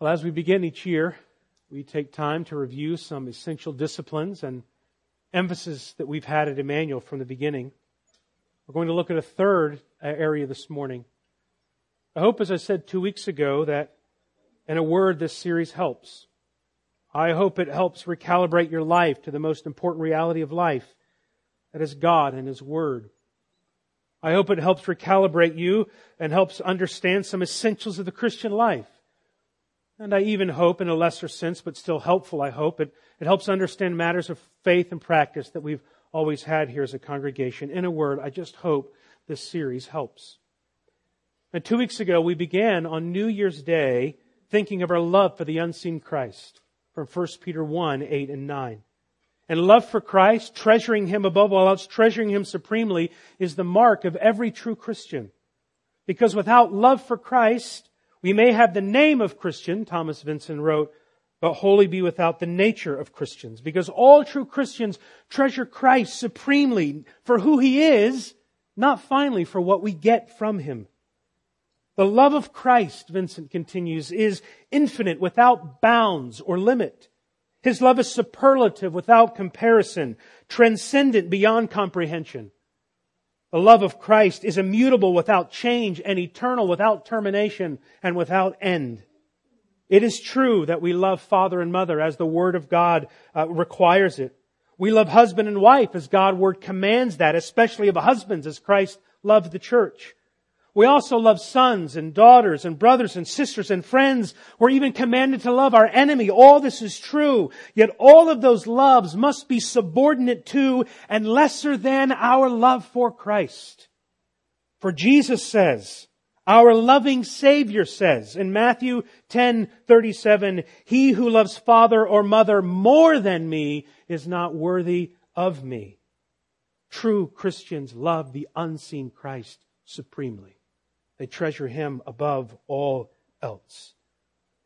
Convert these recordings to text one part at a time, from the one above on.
Well, as we begin each year, we take time to review some essential disciplines and emphasis that we've had at Emmanuel from the beginning. We're going to look at a third area this morning. I hope, as I said two weeks ago, that in a word, this series helps. I hope it helps recalibrate your life to the most important reality of life, that is God and His Word. I hope it helps recalibrate you and helps understand some essentials of the Christian life. And I even hope, in a lesser sense, but still helpful, I hope, it, it helps understand matters of faith and practice that we've always had here as a congregation. In a word, I just hope this series helps. And two weeks ago, we began on New Year's Day thinking of our love for the unseen Christ from 1 Peter 1, 8 and 9. And love for Christ, treasuring Him above all else, treasuring Him supremely, is the mark of every true Christian. Because without love for Christ, we may have the name of Christian, Thomas Vincent wrote, but wholly be without the nature of Christians. Because all true Christians treasure Christ supremely for who He is, not finally for what we get from Him. The love of Christ, Vincent continues, is infinite without bounds or limit. His love is superlative without comparison, transcendent beyond comprehension. The love of Christ is immutable without change and eternal without termination and without end. It is true that we love father and mother as the Word of God uh, requires it. We love husband and wife as God's Word commands that, especially of husbands as Christ loved the church. We also love sons and daughters and brothers and sisters and friends. We're even commanded to love our enemy. All this is true. Yet all of those loves must be subordinate to and lesser than our love for Christ. For Jesus says, our loving Savior says in Matthew 10:37, "He who loves father or mother more than me is not worthy of me." True Christians love the unseen Christ supremely. They treasure Him above all else.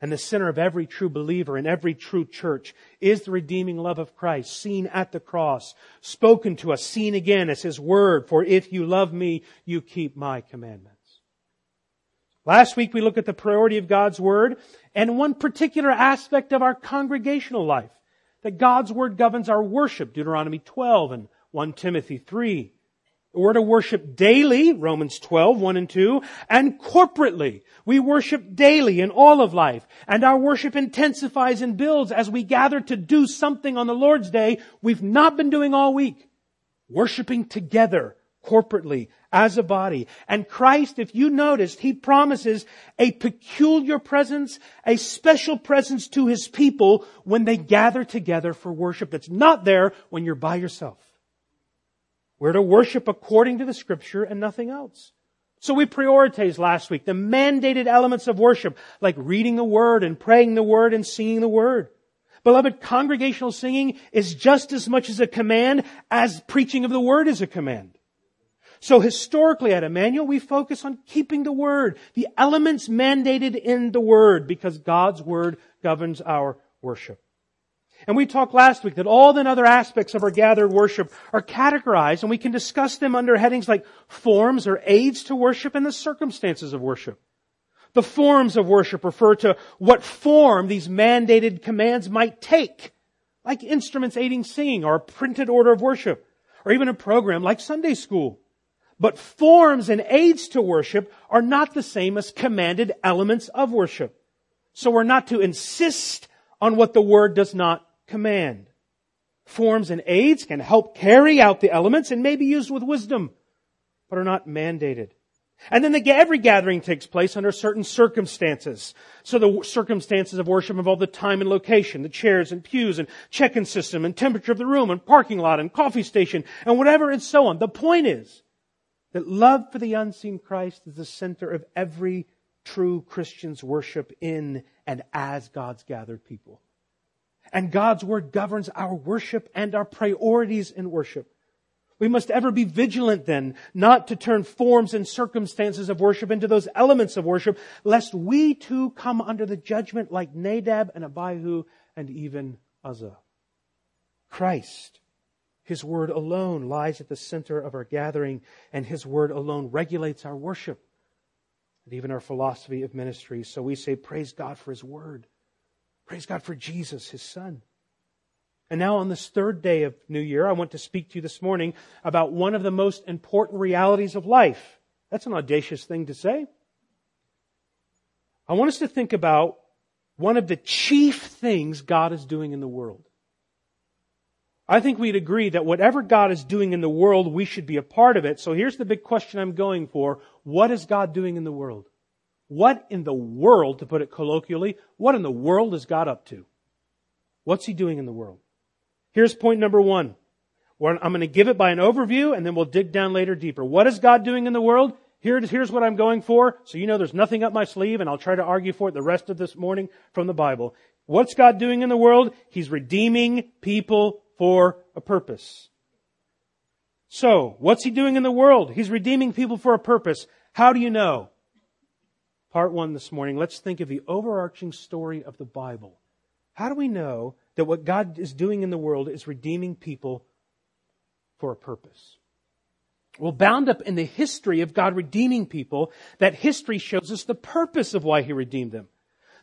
And the center of every true believer and every true church is the redeeming love of Christ, seen at the cross, spoken to us, seen again as His Word, for if you love me, you keep my commandments. Last week we looked at the priority of God's Word and one particular aspect of our congregational life, that God's Word governs our worship, Deuteronomy 12 and 1 Timothy 3. We're to worship daily, Romans 12, 1 and 2, and corporately. We worship daily in all of life. And our worship intensifies and builds as we gather to do something on the Lord's Day we've not been doing all week. Worshiping together, corporately, as a body. And Christ, if you noticed, He promises a peculiar presence, a special presence to His people when they gather together for worship that's not there when you're by yourself. We're to worship according to the scripture and nothing else. So we prioritized last week the mandated elements of worship, like reading the word and praying the word and singing the word. Beloved, congregational singing is just as much as a command as preaching of the word is a command. So historically at Emmanuel, we focus on keeping the word, the elements mandated in the word, because God's word governs our worship. And we talked last week that all the other aspects of our gathered worship are categorized and we can discuss them under headings like forms or aids to worship and the circumstances of worship. The forms of worship refer to what form these mandated commands might take, like instruments aiding singing or a printed order of worship, or even a program like Sunday school. But forms and aids to worship are not the same as commanded elements of worship. So we're not to insist on what the word does not command. Forms and aids can help carry out the elements and may be used with wisdom, but are not mandated. And then the, every gathering takes place under certain circumstances. So the circumstances of worship involve the time and location, the chairs and pews and check-in system and temperature of the room and parking lot and coffee station and whatever and so on. The point is that love for the unseen Christ is the center of every true Christian's worship in and as God's gathered people. And God's Word governs our worship and our priorities in worship. We must ever be vigilant then, not to turn forms and circumstances of worship into those elements of worship, lest we too come under the judgment like Nadab and Abihu and even Uzzah. Christ, His Word alone lies at the center of our gathering, and His Word alone regulates our worship. and even our philosophy of ministry. So we say, Praise God for His Word. Praise God for Jesus, His Son. And now on this third day of New Year, I want to speak to you this morning about one of the most important realities of life. That's an audacious thing to say. I want us to think about one of the chief things God is doing in the world. I think we'd agree that whatever God is doing in the world, we should be a part of it. So here's the big question I'm going for. What is God doing in the world? What in the world, to put it colloquially, what in the world is God up to? What's He doing in the world? Here's point number one. I'm going to give it by an overview and then we'll dig down later deeper. What is God doing in the world? here's what I'm going for. So you know there's nothing up my sleeve and I'll try to argue for it the rest of this morning from the Bible. What's God doing in the world? He's redeeming people for a purpose. So, what's he doing in the world? He's redeeming people for a purpose. How do you know? Part one this morning, let's think of the overarching story of the Bible. How do we know that what God is doing in the world is redeeming people for a purpose? Well, bound up in the history of God redeeming people, that history shows us the purpose of why He redeemed them.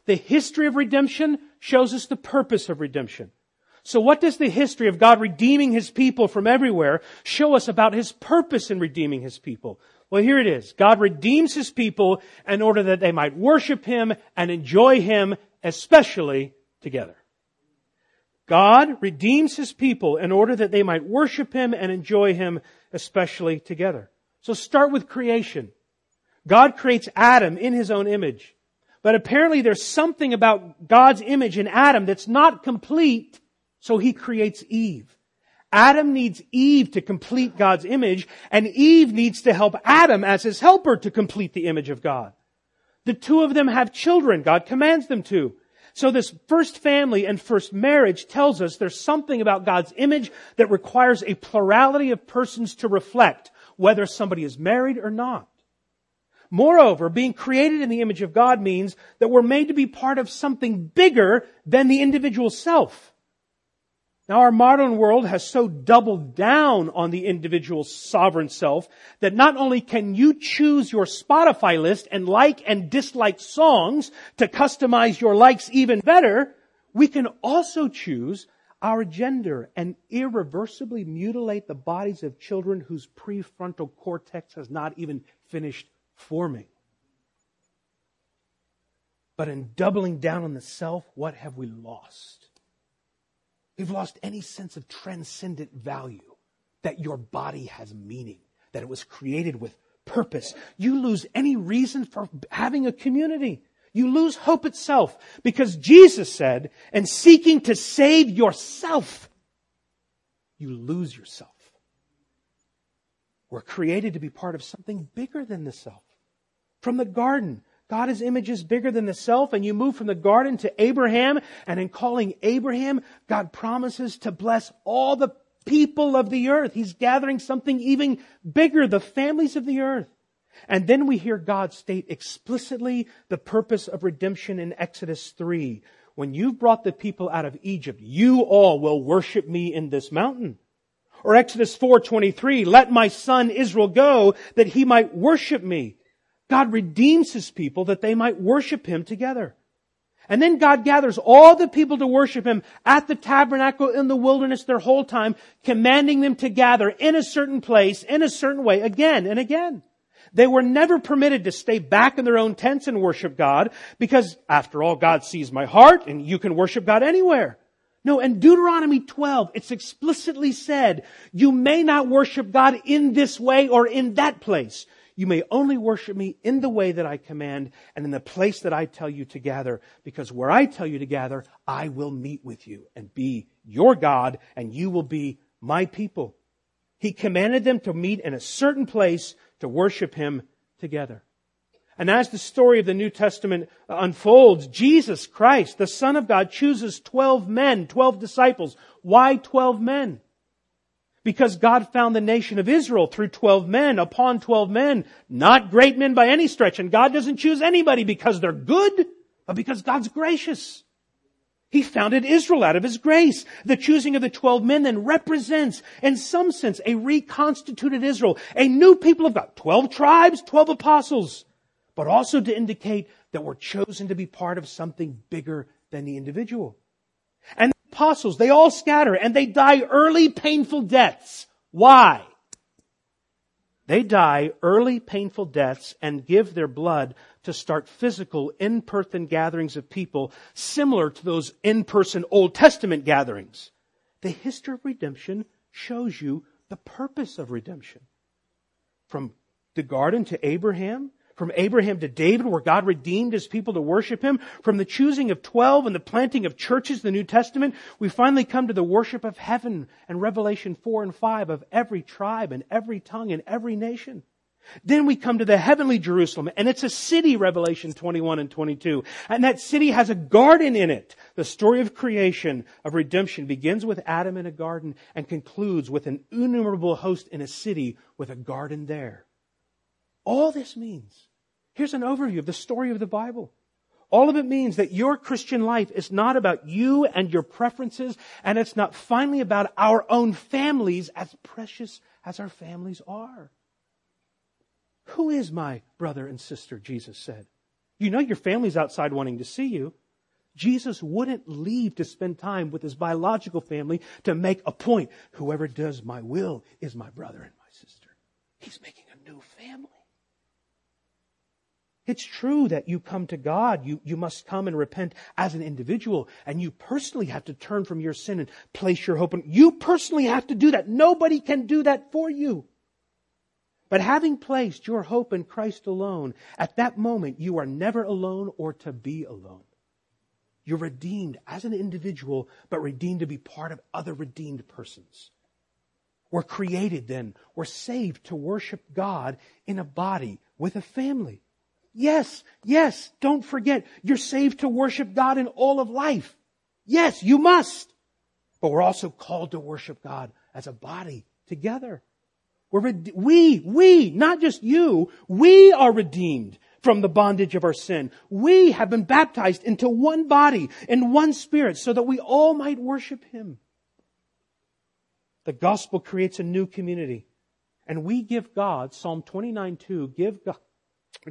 The history of redemption shows us the purpose of redemption. So what does the history of God redeeming His people from everywhere show us about His purpose in redeeming His people? Well, here it is. God redeems His people in order that they might worship Him and enjoy Him, especially together. God redeems His people in order that they might worship Him and enjoy Him, especially together. So start with creation. God creates Adam in His own image. But apparently there's something about God's image in Adam that's not complete so he creates Eve. Adam needs Eve to complete God's image, and Eve needs to help Adam as his helper to complete the image of God. The two of them have children. God commands them to. So this first family and first marriage tells us there's something about God's image that requires a plurality of persons to reflect, whether somebody is married or not. Moreover, being created in the image of God means that we're made to be part of something bigger than the individual self. Now our modern world has so doubled down on the individual sovereign self that not only can you choose your Spotify list and like and dislike songs to customize your likes even better, we can also choose our gender and irreversibly mutilate the bodies of children whose prefrontal cortex has not even finished forming. But in doubling down on the self, what have we lost? We've lost any sense of transcendent value, that your body has meaning, that it was created with purpose. You lose any reason for having a community. You lose hope itself because Jesus said, and seeking to save yourself, you lose yourself. We're created to be part of something bigger than the self. From the garden, God's image is bigger than the self, and you move from the garden to Abraham, and in calling Abraham, God promises to bless all the people of the earth. He's gathering something even bigger, the families of the earth. And then we hear God state explicitly the purpose of redemption in Exodus 3. When you've brought the people out of Egypt, you all will worship me in this mountain. Or Exodus 4:23, let my son Israel go that he might worship me. God redeems his people that they might worship him together. And then God gathers all the people to worship him at the tabernacle in the wilderness their whole time, commanding them to gather in a certain place, in a certain way, again and again. They were never permitted to stay back in their own tents and worship God because after all, God sees my heart and you can worship God anywhere. No, in Deuteronomy 12, it's explicitly said, you may not worship God in this way or in that place. You may only worship me in the way that I command and in the place that I tell you to gather, because where I tell you to gather, I will meet with you and be your God, and you will be my people. He commanded them to meet in a certain place to worship him together. And as the story of the New Testament unfolds, Jesus Christ, the Son of God, chooses 12 men, 12 disciples. Why 12 men? Because God found the nation of Israel through 12 men, upon 12 men, not great men by any stretch. And God doesn't choose anybody because they're good, but because God's gracious. He founded Israel out of His grace. The choosing of the 12 men then represents, in some sense, a reconstituted Israel, a new people of God. 12 tribes, 12 apostles. but also to indicate that we're chosen to be part of something bigger than the individual. And apostles, they all scatter and they die early painful deaths. Why? They die early painful deaths and give their blood to start physical in-person gatherings of people similar to those in-person Old Testament gatherings. The history of redemption shows you the purpose of redemption. From the garden to Abraham, from Abraham to David, where God redeemed his people to worship him, from the choosing of twelve and the planting of churches the New Testament, we finally come to the worship of heaven and Revelation 4 and 5 of every tribe and every tongue and every nation. Then we come to the heavenly Jerusalem, and it's a city, Revelation 21 and 22. And that city has a garden in it. The story of creation, of redemption, begins with Adam in a garden and concludes with an innumerable host in a city with a garden there. All this means, here's an overview of the story of the Bible. All of it means that your Christian life is not about you and your preferences, and it's not finally about our own families, as precious as our families are. Who is my brother and sister? Jesus said. You know your family's outside wanting to see you. Jesus wouldn't leave to spend time with his biological family to make a point. Whoever does my will is my brother and my sister. He's making a new family. It's true that you come to God. You, you must come and repent as an individual. And you personally have to turn from your sin and place your hope in. You personally have to do that. Nobody can do that for you. But having placed your hope in Christ alone, at that moment you are never alone or to be alone. You're redeemed as an individual, but redeemed to be part of other redeemed persons. We're created then, we're saved to worship God in a body with a family. Yes, yes, don't forget, you're saved to worship God in all of life. Yes, you must. But we're also called to worship God as a body together. We're we, we, not just you, we are redeemed from the bondage of our sin. We have been baptized into one body in one spirit so that we all might worship Him. The gospel creates a new community. And we give God, Psalm 29 2, give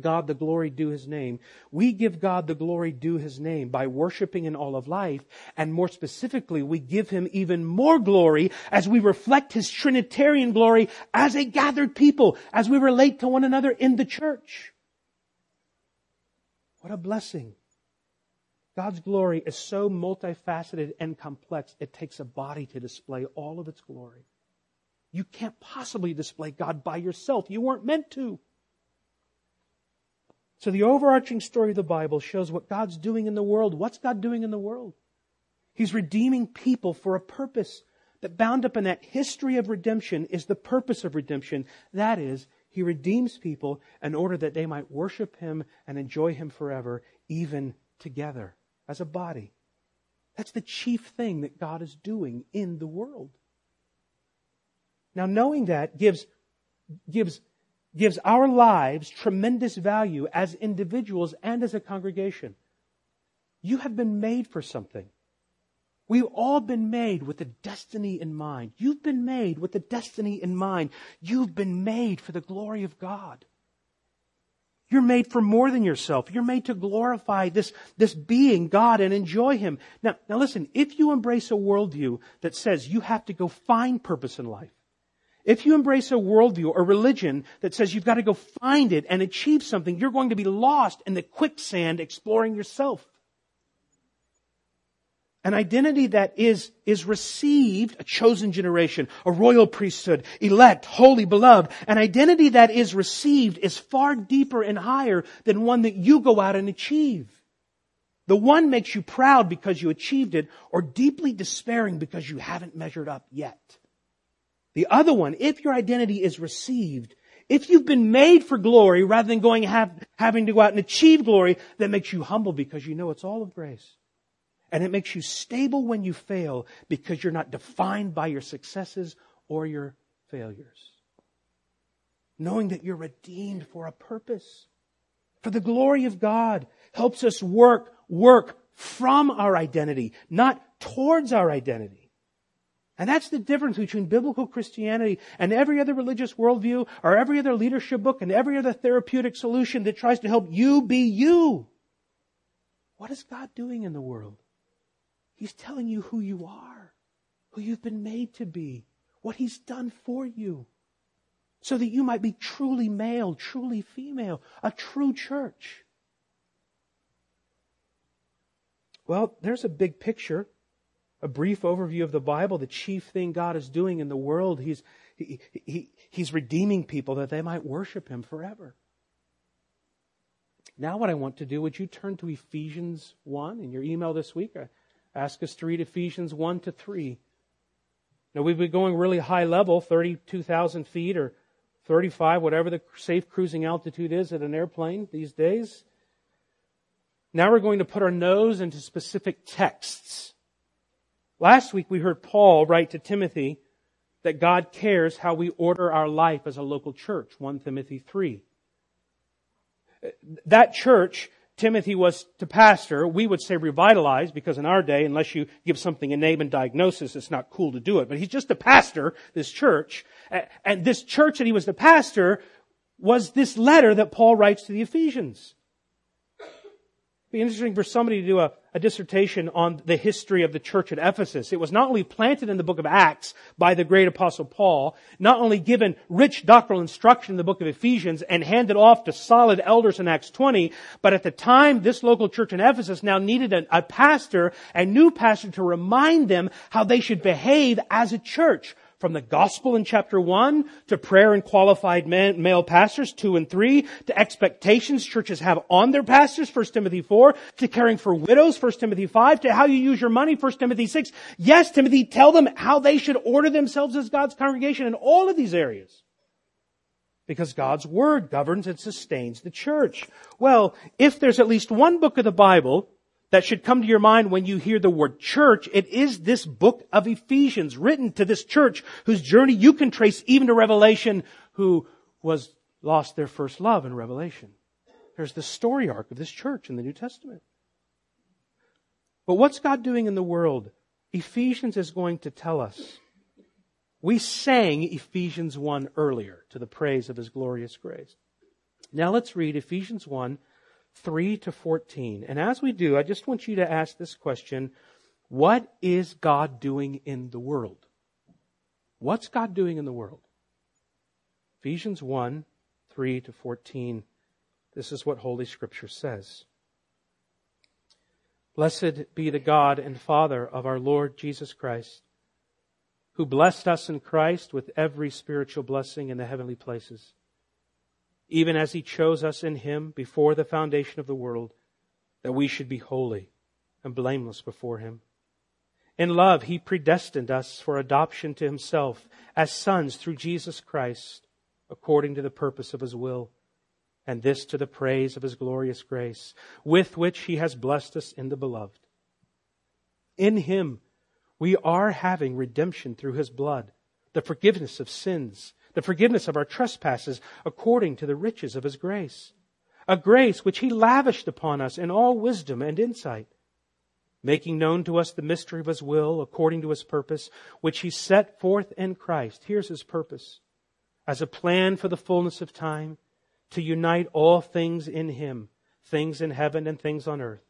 God, the glory due his name. We give God the glory due his name by worshiping in all of life. And more specifically, we give him even more glory as we reflect his Trinitarian glory as a gathered people, as we relate to one another in the church. What a blessing. God's glory is so multifaceted and complex, it takes a body to display all of its glory. You can't possibly display God by yourself. You weren't meant to. So the overarching story of the Bible shows what God's doing in the world. What's God doing in the world? He's redeeming people for a purpose that bound up in that history of redemption is the purpose of redemption. That is, He redeems people in order that they might worship Him and enjoy Him forever, even together as a body. That's the chief thing that God is doing in the world. Now knowing that gives, gives gives our lives tremendous value as individuals and as a congregation. You have been made for something. We've all been made with a destiny in mind. You've been made with a destiny in mind. You've been made for the glory of God. You're made for more than yourself. You're made to glorify this, this being, God, and enjoy Him. Now, now listen, if you embrace a worldview that says you have to go find purpose in life, if you embrace a worldview or religion that says you've got to go find it and achieve something, you're going to be lost in the quicksand exploring yourself. An identity that is, is received, a chosen generation, a royal priesthood, elect, holy, beloved. An identity that is received is far deeper and higher than one that you go out and achieve. The one makes you proud because you achieved it or deeply despairing because you haven't measured up yet. The other one, if your identity is received, if you've been made for glory rather than going have, having to go out and achieve glory, that makes you humble because you know it's all of grace. And it makes you stable when you fail because you're not defined by your successes or your failures. Knowing that you're redeemed for a purpose, for the glory of God, helps us work, work from our identity, not towards our identity. And that's the difference between biblical Christianity and every other religious worldview or every other leadership book and every other therapeutic solution that tries to help you be you. What is God doing in the world? He's telling you who you are, who you've been made to be, what He's done for you, so that you might be truly male, truly female, a true church. Well, there's a big picture a brief overview of the Bible, the chief thing God is doing in the world, He's, he, he, He's redeeming people that they might worship Him forever. Now, what I want to do, would you turn to Ephesians 1 in your email this week? I ask us to read Ephesians 1 to 3. Now, we've been going really high level, 32,000 feet or 35, whatever the safe cruising altitude is at an airplane these days. Now we're going to put our nose into specific texts Last week we heard Paul write to Timothy that God cares how we order our life as a local church, 1 Timothy 3. That church, Timothy was to pastor, we would say revitalize, because in our day, unless you give something a name and diagnosis, it's not cool to do it. But he's just a pastor, this church. And this church that he was the pastor was this letter that Paul writes to the Ephesians. Be interesting for somebody to do a, a dissertation on the history of the church at Ephesus. It was not only planted in the book of Acts by the great apostle Paul, not only given rich doctrinal instruction in the book of Ephesians and handed off to solid elders in Acts 20, but at the time this local church in Ephesus now needed a, a pastor, a new pastor to remind them how they should behave as a church from the gospel in chapter 1 to prayer and qualified male pastors 2 and 3 to expectations churches have on their pastors 1 Timothy 4 to caring for widows 1 Timothy 5 to how you use your money 1 Timothy 6. Yes, Timothy, tell them how they should order themselves as God's congregation in all of these areas. Because God's Word governs and sustains the church. Well, if there's at least one book of the Bible that should come to your mind when you hear the word church, it is this book of Ephesians written to this church whose journey you can trace even to Revelation who was lost their first love in Revelation. There's the story arc of this church in the New Testament. But what's God doing in the world? Ephesians is going to tell us. We sang Ephesians 1 earlier to the praise of His glorious grace. Now let's read Ephesians 1 3 to 14. And as we do, I just want you to ask this question What is God doing in the world? What's God doing in the world? Ephesians 1 3 to 14. This is what Holy Scripture says. Blessed be the God and Father of our Lord Jesus Christ, who blessed us in Christ with every spiritual blessing in the heavenly places even as he chose us in him before the foundation of the world, that we should be holy and blameless before him. In love, he predestined us for adoption to himself as sons through Jesus Christ, according to the purpose of his will, and this to the praise of his glorious grace, with which he has blessed us in the beloved. In him, we are having redemption through his blood, the forgiveness of sins the forgiveness of our trespasses according to the riches of his grace. A grace which he lavished upon us in all wisdom and insight, making known to us the mystery of his will according to his purpose, which he set forth in Christ. Here's his purpose. As a plan for the fullness of time, to unite all things in him, things in heaven and things on earth.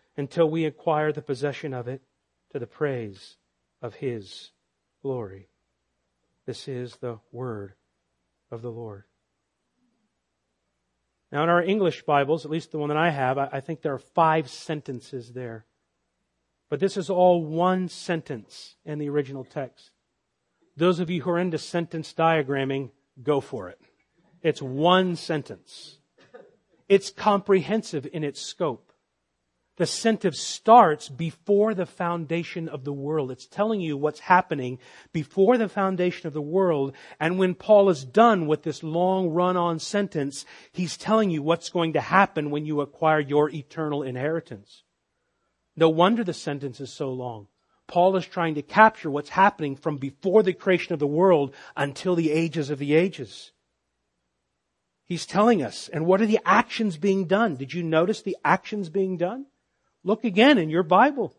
until we acquire the possession of it to the praise of his glory. This is the word of the Lord. Now, in our English Bibles, at least the one that I have, I think there are five sentences there. But this is all one sentence in the original text. Those of you who are into sentence diagramming, go for it. It's one sentence. It's comprehensive in its scope. The sentence starts before the foundation of the world. It's telling you what's happening before the foundation of the world. And when Paul is done with this long run on sentence, he's telling you what's going to happen when you acquire your eternal inheritance. No wonder the sentence is so long. Paul is trying to capture what's happening from before the creation of the world until the ages of the ages. He's telling us. And what are the actions being done? Did you notice the actions being done? Look again in your Bible.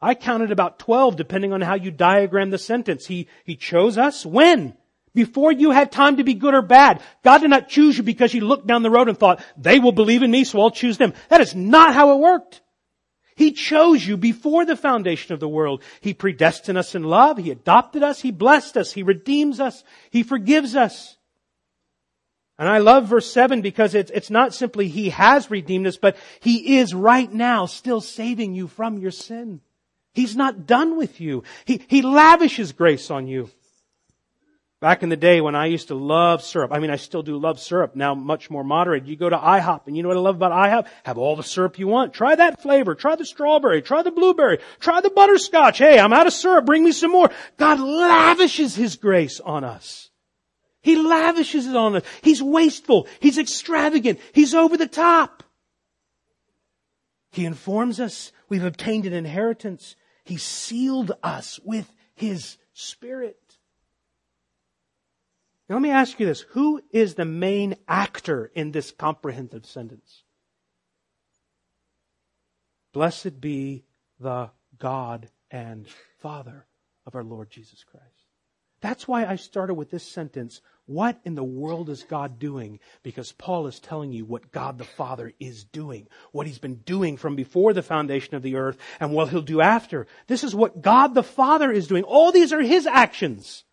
I counted about 12 depending on how you diagram the sentence. He, he chose us when? Before you had time to be good or bad. God did not choose you because he looked down the road and thought, they will believe in me, so I'll choose them. That is not how it worked. He chose you before the foundation of the world. He predestined us in love. He adopted us. He blessed us. He redeems us. He forgives us. And I love verse 7 because it's, it's not simply He has redeemed us, but He is right now still saving you from your sin. He's not done with you. He, he lavishes grace on you. Back in the day when I used to love syrup, I mean I still do love syrup, now much more moderate. You go to IHOP and you know what I love about IHOP? Have all the syrup you want. Try that flavor, try the strawberry, try the blueberry, try the butterscotch. Hey, I'm out of syrup, bring me some more. God lavishes His grace on us. He lavishes it on us. He's wasteful. He's extravagant. He's over the top. He informs us we've obtained an inheritance. He sealed us with His Spirit. Now let me ask you this. Who is the main actor in this comprehensive sentence? Blessed be the God and Father of our Lord Jesus Christ. That's why I started with this sentence what in the world is God doing? Because Paul is telling you what God the Father is doing, what he's been doing from before the foundation of the earth and what he'll do after. This is what God the Father is doing. All these are his actions.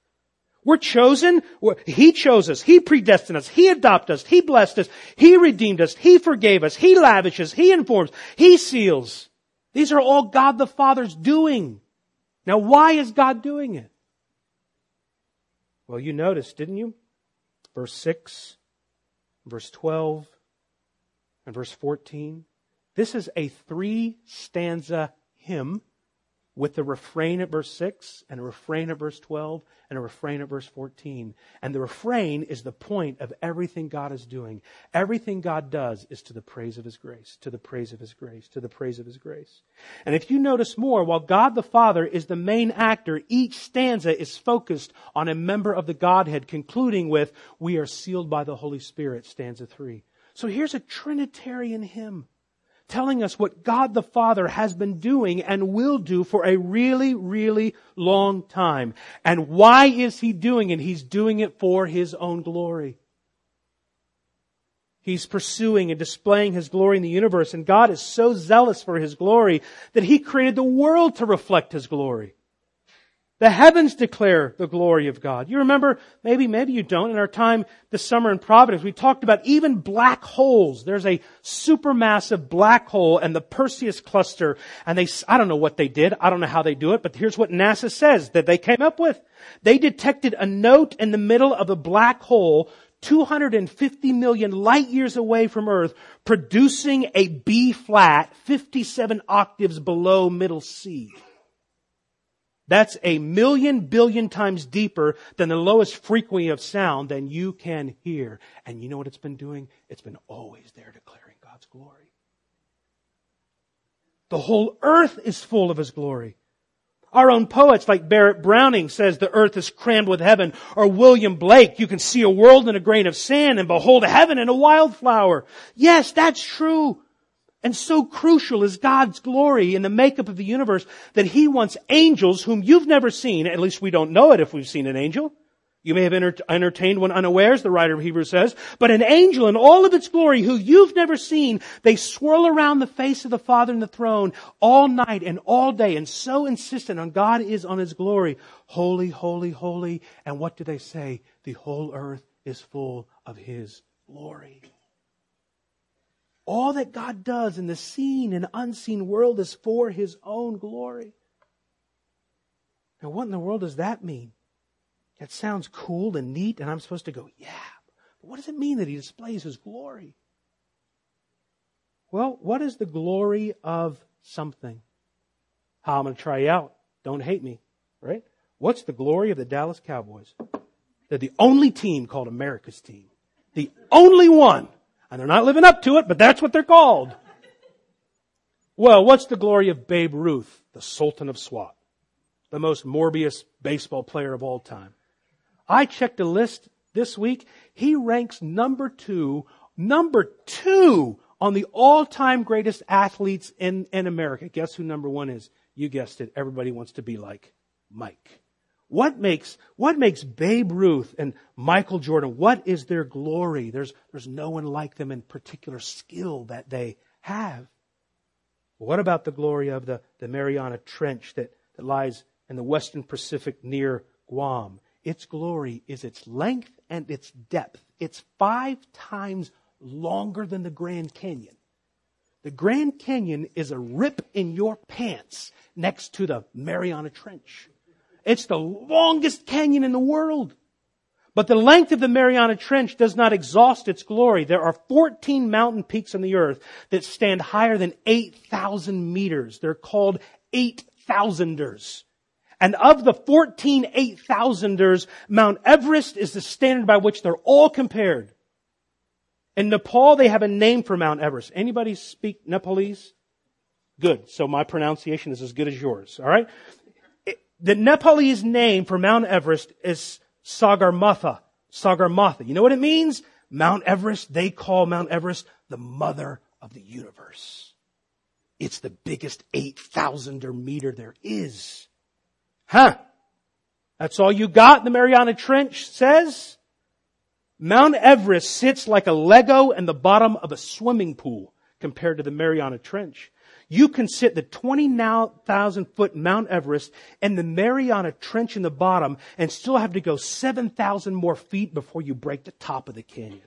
We're chosen. He chose us. He predestined us. He adopted us. He blessed us. He redeemed us. He forgave us. He lavishes. He informs. He seals. These are all God the Father's doing. Now why is God doing it? Well, you noticed, didn't you? Verse 6, verse 12, and verse 14. This is a three stanza hymn with the refrain at verse 6 and a refrain at verse 12 and a refrain at verse 14. And the refrain is the point of everything God is doing. Everything God does is to the praise of His grace, to the praise of His grace, to the praise of His grace. And if you notice more, while God the Father is the main actor, each stanza is focused on a member of the Godhead, concluding with, we are sealed by the Holy Spirit, stanza 3. So here's a Trinitarian hymn telling us what God the Father has been doing and will do for a really, really long time. And why is He doing it? He's doing it for His own glory. He's pursuing and displaying His glory in the universe, and God is so zealous for His glory that He created the world to reflect His glory. The heavens declare the glory of God. You remember, maybe, maybe you don't, in our time this summer in Providence, we talked about even black holes. There's a supermassive black hole and the Perseus cluster, and they, I don't know what they did, I don't know how they do it, but here's what NASA says that they came up with. They detected a note in the middle of a black hole 250 million light years away from Earth, producing a B flat 57 octaves below middle C. That's a million billion times deeper than the lowest frequency of sound than you can hear. And you know what it's been doing? It's been always there declaring God's glory. The whole earth is full of His glory. Our own poets like Barrett Browning says the earth is crammed with heaven, or William Blake, you can see a world in a grain of sand and behold a heaven in a wildflower. Yes, that's true. And so crucial is God's glory in the makeup of the universe that He wants angels whom you've never seen, at least we don't know it if we've seen an angel. You may have entertained one unawares, the writer of Hebrews says, but an angel in all of its glory who you've never seen, they swirl around the face of the Father in the throne all night and all day and so insistent on God is on His glory. Holy, holy, holy. And what do they say? The whole earth is full of His glory. All that God does in the seen and unseen world is for His own glory. Now, what in the world does that mean? That sounds cool and neat, and I'm supposed to go, yeah. But what does it mean that He displays His glory? Well, what is the glory of something. How I'm going to try you out. Don't hate me, right? What's the glory of the Dallas Cowboys? They're the only team called America's team. The only one. And they're not living up to it, but that's what they're called. Well, what's the glory of Babe Ruth, the Sultan of SWAT? The most Morbius baseball player of all time. I checked a list this week. He ranks number two, number two on the all-time greatest athletes in, in America. Guess who number one is? You guessed it. Everybody wants to be like Mike. What makes, what makes Babe Ruth and Michael Jordan, what is their glory? There's, there's no one like them in particular skill that they have. What about the glory of the, the Mariana Trench that, that lies in the western Pacific near Guam? Its glory is its length and its depth. It's five times longer than the Grand Canyon. The Grand Canyon is a rip in your pants next to the Mariana Trench. It's the longest canyon in the world. But the length of the Mariana Trench does not exhaust its glory. There are 14 mountain peaks on the earth that stand higher than 8,000 meters. They're called 8,000ers. And of the 14 8,000ers, Mount Everest is the standard by which they're all compared. In Nepal, they have a name for Mount Everest. Anybody speak Nepalese? Good. So my pronunciation is as good as yours. All right. The Nepalese name for Mount Everest is Sagarmatha. Sagarmatha. You know what it means? Mount Everest, they call Mount Everest the mother of the universe. It's the biggest 8,000er meter there is. Huh? That's all you got, the Mariana Trench says? Mount Everest sits like a Lego in the bottom of a swimming pool compared to the Mariana Trench. You can sit the 20,000 foot Mount Everest and the Mariana Trench in the bottom and still have to go 7,000 more feet before you break the top of the canyon.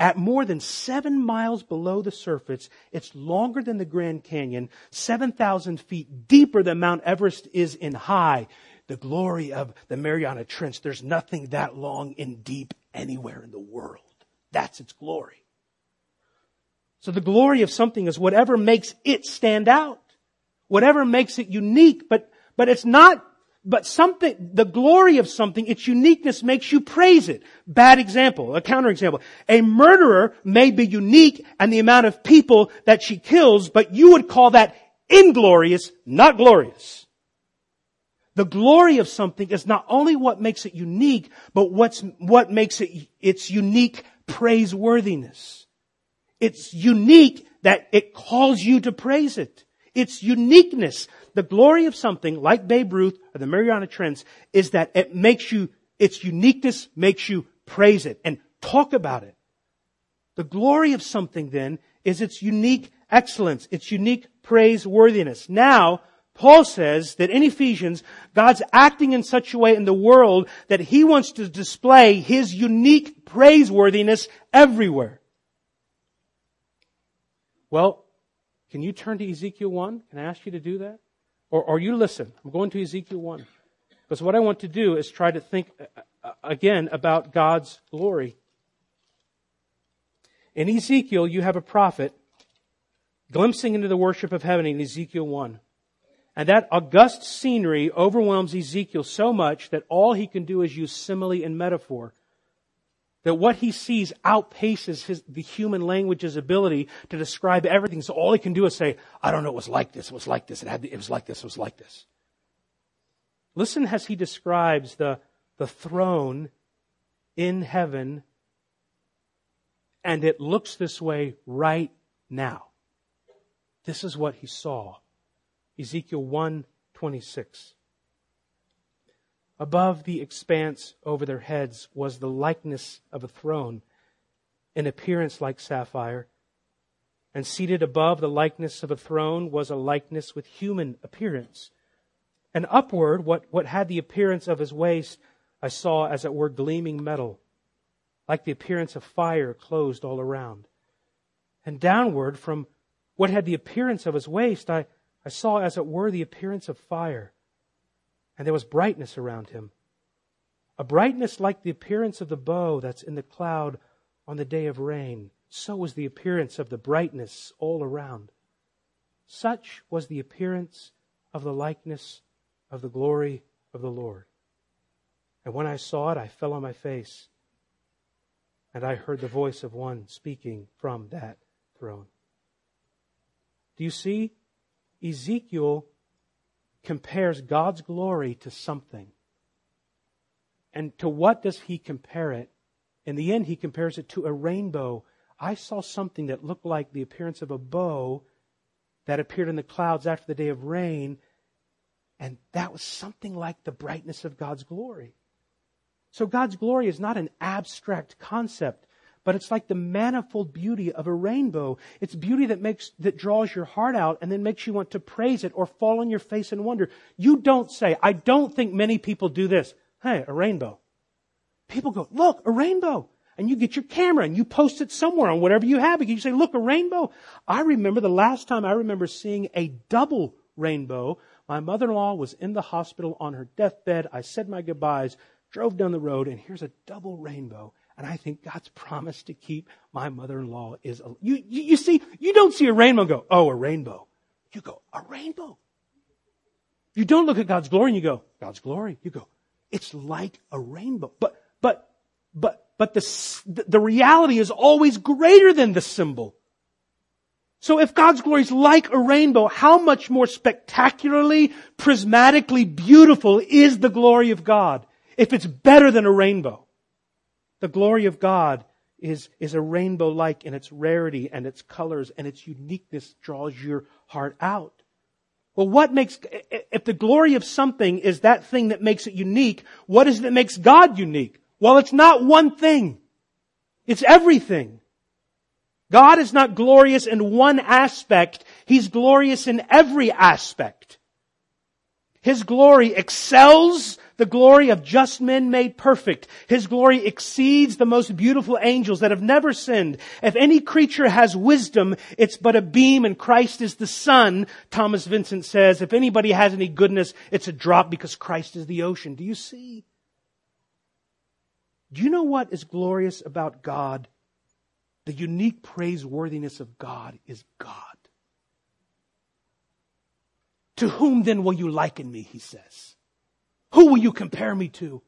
At more than seven miles below the surface, it's longer than the Grand Canyon, 7,000 feet deeper than Mount Everest is in high. The glory of the Mariana Trench, there's nothing that long and deep anywhere in the world. That's its glory. So the glory of something is whatever makes it stand out. Whatever makes it unique, but, but it's not, but something, the glory of something, its uniqueness makes you praise it. Bad example, a counterexample. A murderer may be unique and the amount of people that she kills, but you would call that inglorious, not glorious. The glory of something is not only what makes it unique, but what's, what makes it its unique praiseworthiness. It's unique that it calls you to praise it. Its uniqueness. The glory of something like Babe Ruth or the Mariana Trench is that it makes you, its uniqueness makes you praise it and talk about it. The glory of something then is its unique excellence, its unique praiseworthiness. Now, Paul says that in Ephesians, God's acting in such a way in the world that he wants to display his unique praiseworthiness everywhere. Well, can you turn to Ezekiel 1? Can I ask you to do that? Or, or you listen. I'm going to Ezekiel 1. Because what I want to do is try to think uh, uh, again about God's glory. In Ezekiel, you have a prophet glimpsing into the worship of heaven in Ezekiel 1. And that august scenery overwhelms Ezekiel so much that all he can do is use simile and metaphor that what he sees outpaces his, the human language's ability to describe everything. So all he can do is say, I don't know, it was like this, it was like this, it, had, it was like this, it was like this. Listen as he describes the, the throne in heaven, and it looks this way right now. This is what he saw. Ezekiel 1 26. Above the expanse over their heads was the likeness of a throne, in appearance like sapphire. And seated above the likeness of a throne was a likeness with human appearance. And upward, what, what had the appearance of his waist, I saw as it were gleaming metal, like the appearance of fire closed all around. And downward, from what had the appearance of his waist, I, I saw as it were the appearance of fire and there was brightness around him. A brightness like the appearance of the bow that's in the cloud on the day of rain. So was the appearance of the brightness all around. Such was the appearance of the likeness of the glory of the Lord. And when I saw it, I fell on my face, and I heard the voice of one speaking from that throne. Do you see? Ezekiel compares God's glory to something. And to what does he compare it? In the end, he compares it to a rainbow. I saw something that looked like the appearance of a bow that appeared in the clouds after the day of rain, and that was something like the brightness of God's glory. So God's glory is not an abstract concept, but it's like the manifold beauty of a rainbow. It's beauty that makes, that draws your heart out and then makes you want to praise it or fall on your face and wonder. You don't say, I don't think many people do this. Hey, a rainbow. People go, look, a rainbow. And you get your camera and you post it somewhere on whatever you have. And you say, look, a rainbow. I remember the last time I remember seeing a double rainbow. My mother-in-law was in the hospital on her deathbed. I said my goodbyes, drove down the road, and here's a double rainbow. And I think God's promise to keep my mother-in-law is, a, you, you, you see, you don't see a rainbow go, oh, a rainbow. You go, a rainbow. You don't look at God's glory and you go, God's glory. You go, it's like a rainbow. But, but, but, but the, the reality is always greater than the symbol. So if God's glory is like a rainbow, how much more spectacularly, prismatically beautiful is the glory of God if it's better than a rainbow? The glory of God is, is a rainbow like in its rarity and its colors and its uniqueness draws your heart out. Well, what makes, if the glory of something is that thing that makes it unique, what is it that makes God unique? Well, it's not one thing. It's everything. God is not glorious in one aspect. He's glorious in every aspect. His glory excels the glory of just men made perfect. His glory exceeds the most beautiful angels that have never sinned. If any creature has wisdom, it's but a beam and Christ is the sun. Thomas Vincent says, if anybody has any goodness, it's a drop because Christ is the ocean. Do you see? Do you know what is glorious about God? The unique praiseworthiness of God is God. To whom then will you liken me, he says. Who will you compare me to?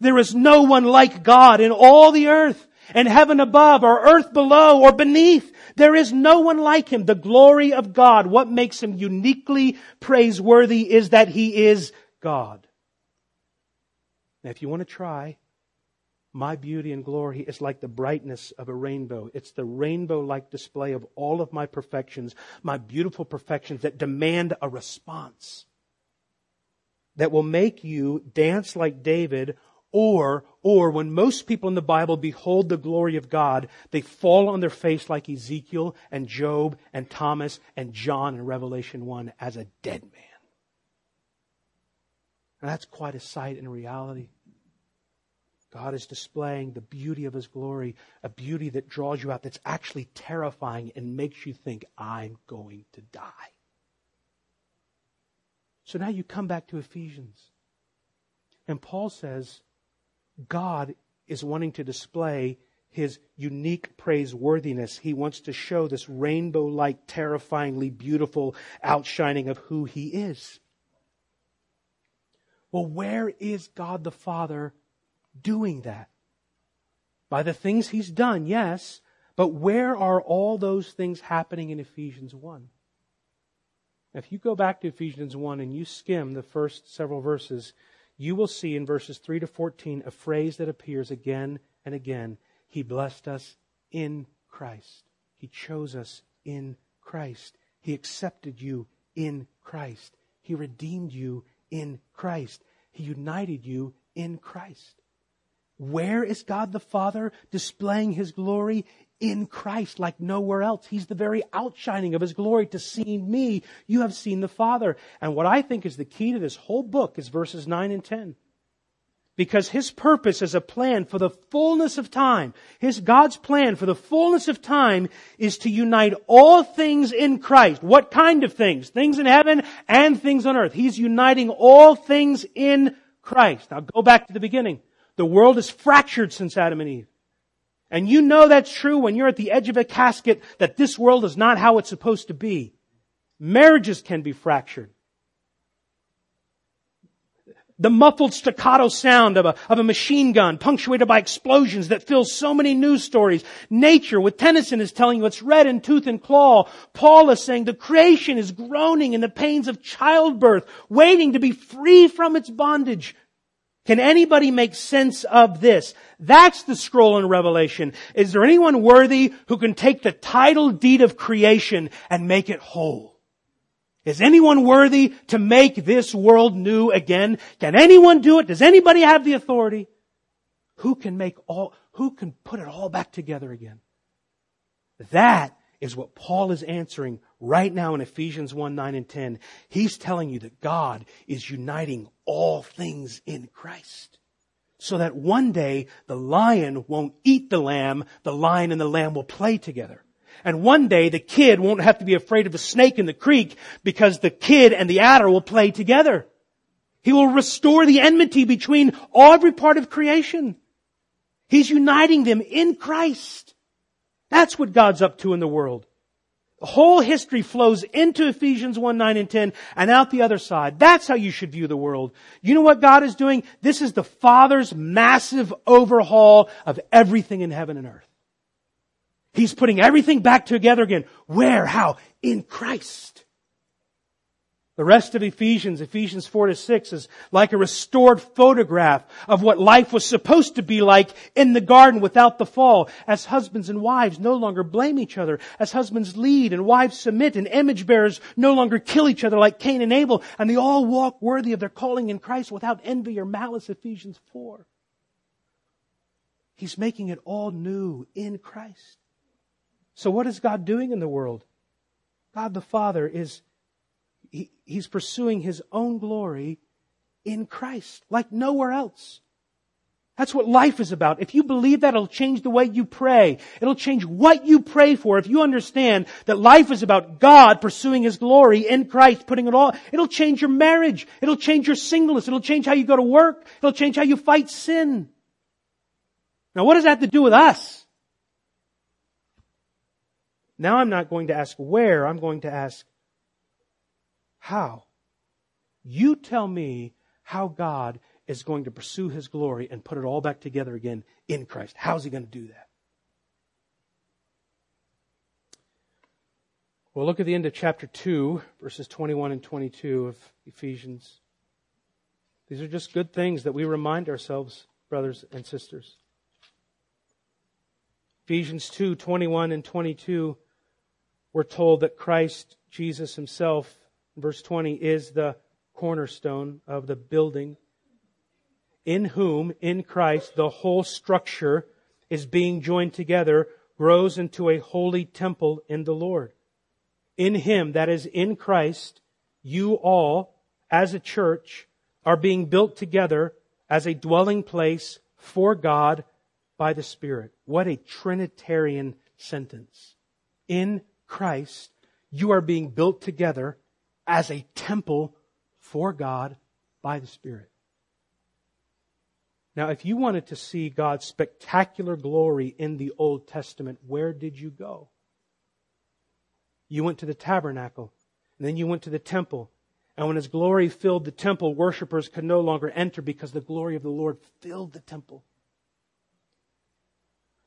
There is no one like God in all the earth and heaven above or earth below or beneath. There is no one like him. The glory of God, what makes him uniquely praiseworthy is that he is God. Now if you want to try, my beauty and glory is like the brightness of a rainbow. It's the rainbow like display of all of my perfections, my beautiful perfections that demand a response that will make you dance like David or, or when most people in the Bible behold the glory of God, they fall on their face like Ezekiel and Job and Thomas and John in Revelation 1 as a dead man. And that's quite a sight in reality. God is displaying the beauty of His glory, a beauty that draws you out, that's actually terrifying and makes you think, I'm going to die. So now you come back to Ephesians. And Paul says, God is wanting to display his unique praiseworthiness. He wants to show this rainbow like, terrifyingly beautiful outshining of who he is. Well, where is God the Father doing that? By the things he's done, yes, but where are all those things happening in Ephesians 1? If you go back to Ephesians 1 and you skim the first several verses, you will see in verses 3 to 14 a phrase that appears again and again. He blessed us in Christ. He chose us in Christ. He accepted you in Christ. He redeemed you in Christ. He united you in Christ. Where is God the Father displaying His glory? in Christ like nowhere else. He's the very outshining of His glory. To see me, you have seen the Father. And what I think is the key to this whole book is verses 9 and 10. Because His purpose is a plan for the fullness of time. His God's plan for the fullness of time is to unite all things in Christ. What kind of things? Things in heaven and things on earth. He's uniting all things in Christ. Now go back to the beginning. The world is fractured since Adam and Eve. And you know that's true when you're at the edge of a casket that this world is not how it's supposed to be. Marriages can be fractured. The muffled staccato sound of a, of a machine gun punctuated by explosions that fills so many news stories. Nature with Tennyson is telling you it's red in tooth and claw. Paul is saying the creation is groaning in the pains of childbirth, waiting to be free from its bondage. Can anybody make sense of this? That's the scroll in Revelation. Is there anyone worthy who can take the title deed of creation and make it whole? Is anyone worthy to make this world new again? Can anyone do it? Does anybody have the authority? Who can make all, who can put it all back together again? That is what Paul is answering right now in Ephesians 1, 9 and 10. He's telling you that God is uniting all things in Christ. So that one day the lion won't eat the lamb, the lion and the lamb will play together. And one day the kid won't have to be afraid of a snake in the creek because the kid and the adder will play together. He will restore the enmity between every part of creation. He's uniting them in Christ. That's what God's up to in the world. The whole history flows into Ephesians 1, 9 and 10 and out the other side. That's how you should view the world. You know what God is doing? This is the Father's massive overhaul of everything in heaven and earth. He's putting everything back together again. Where? How? In Christ. The rest of Ephesians, Ephesians 4 to 6 is like a restored photograph of what life was supposed to be like in the garden without the fall. As husbands and wives no longer blame each other. As husbands lead and wives submit and image bearers no longer kill each other like Cain and Abel. And they all walk worthy of their calling in Christ without envy or malice, Ephesians 4. He's making it all new in Christ. So what is God doing in the world? God the Father is, he, He's pursuing His own glory in Christ, like nowhere else. That's what life is about. If you believe that, it'll change the way you pray. It'll change what you pray for. If you understand that life is about God pursuing His glory in Christ, putting it all, it'll change your marriage. It'll change your singleness. It'll change how you go to work. It'll change how you fight sin. Now what does that have to do with us? Now I'm not going to ask where, I'm going to ask how. You tell me how God is going to pursue His glory and put it all back together again in Christ. How's He going to do that? Well, look at the end of chapter 2, verses 21 and 22 of Ephesians. These are just good things that we remind ourselves, brothers and sisters. Ephesians 2, 21 and 22 we're told that Christ Jesus himself, verse 20, is the cornerstone of the building, in whom, in Christ, the whole structure is being joined together, grows into a holy temple in the Lord. In Him, that is, in Christ, you all, as a church, are being built together as a dwelling place for God by the Spirit. What a Trinitarian sentence. In Christ, you are being built together as a temple for God by the Spirit. Now, if you wanted to see God's spectacular glory in the Old Testament, where did you go? You went to the tabernacle, and then you went to the temple. And when His glory filled the temple, worshippers could no longer enter because the glory of the Lord filled the temple.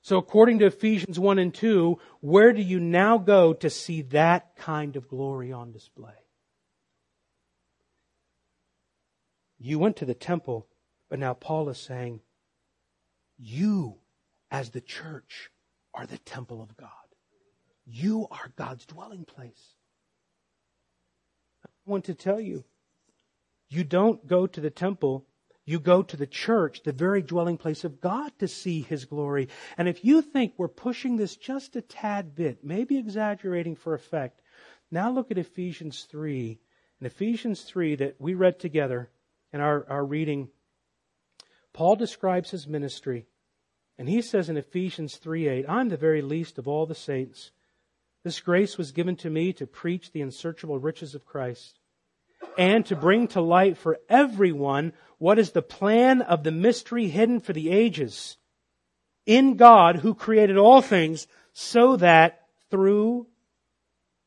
So according to Ephesians 1 and 2, where do you now go to see that kind of glory on display? You went to the temple, but now Paul is saying, you as the church are the temple of God. You are God's dwelling place. I want to tell you, you don't go to the temple you go to the church, the very dwelling place of God, to see His glory. And if you think we're pushing this just a tad bit, maybe exaggerating for effect, now look at Ephesians 3. In Ephesians 3 that we read together in our, our reading, Paul describes his ministry. And he says in Ephesians 3 8, I'm the very least of all the saints. This grace was given to me to preach the unsearchable riches of Christ and to bring to light for everyone what is the plan of the mystery hidden for the ages in God who created all things so that through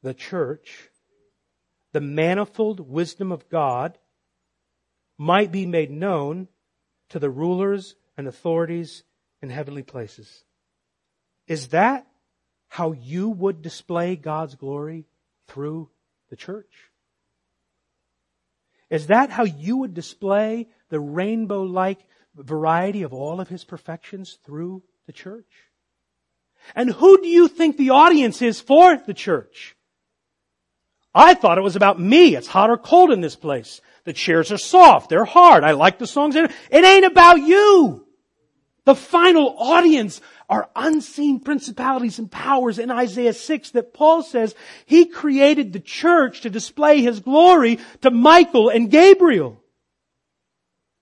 the church the manifold wisdom of God might be made known to the rulers and authorities in heavenly places. Is that how you would display God's glory through the church? Is that how you would display the rainbow-like variety of all of His perfections through the church? And who do you think the audience is for the church? I thought it was about me. It's hot or cold in this place. The chairs are soft. They're hard. I like the songs. It ain't about you. The final audience are unseen principalities and powers in Isaiah 6 that Paul says he created the church to display his glory to Michael and Gabriel.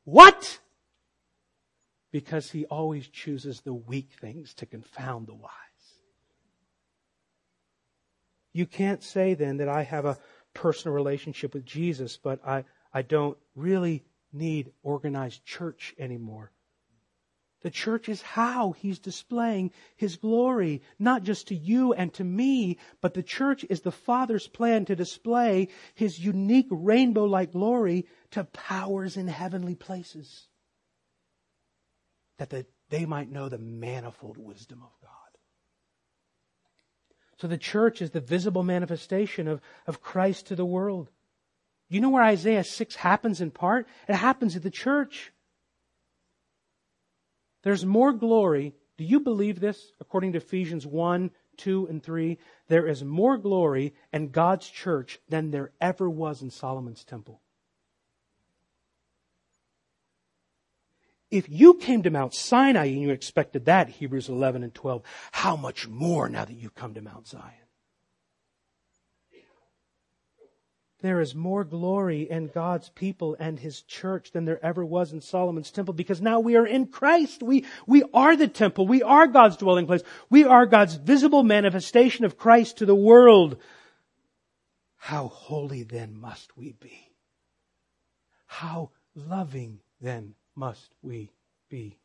What? Because he always chooses the weak things to confound the wise. You can't say then that I have a personal relationship with Jesus, but I, I don't really need organized church anymore. The church is how he's displaying his glory, not just to you and to me, but the church is the Father's plan to display his unique rainbow-like glory to powers in heavenly places. That the, they might know the manifold wisdom of God. So the church is the visible manifestation of, of Christ to the world. You know where Isaiah 6 happens in part? It happens at the church. There's more glory. Do you believe this? According to Ephesians 1, 2, and 3, there is more glory in God's church than there ever was in Solomon's temple. If you came to Mount Sinai and you expected that, Hebrews 11 and 12, how much more now that you've come to Mount Zion? There is more glory in God's people and His church than there ever was in Solomon's temple because now we are in Christ. We, we are the temple. We are God's dwelling place. We are God's visible manifestation of Christ to the world. How holy then must we be? How loving then must we be?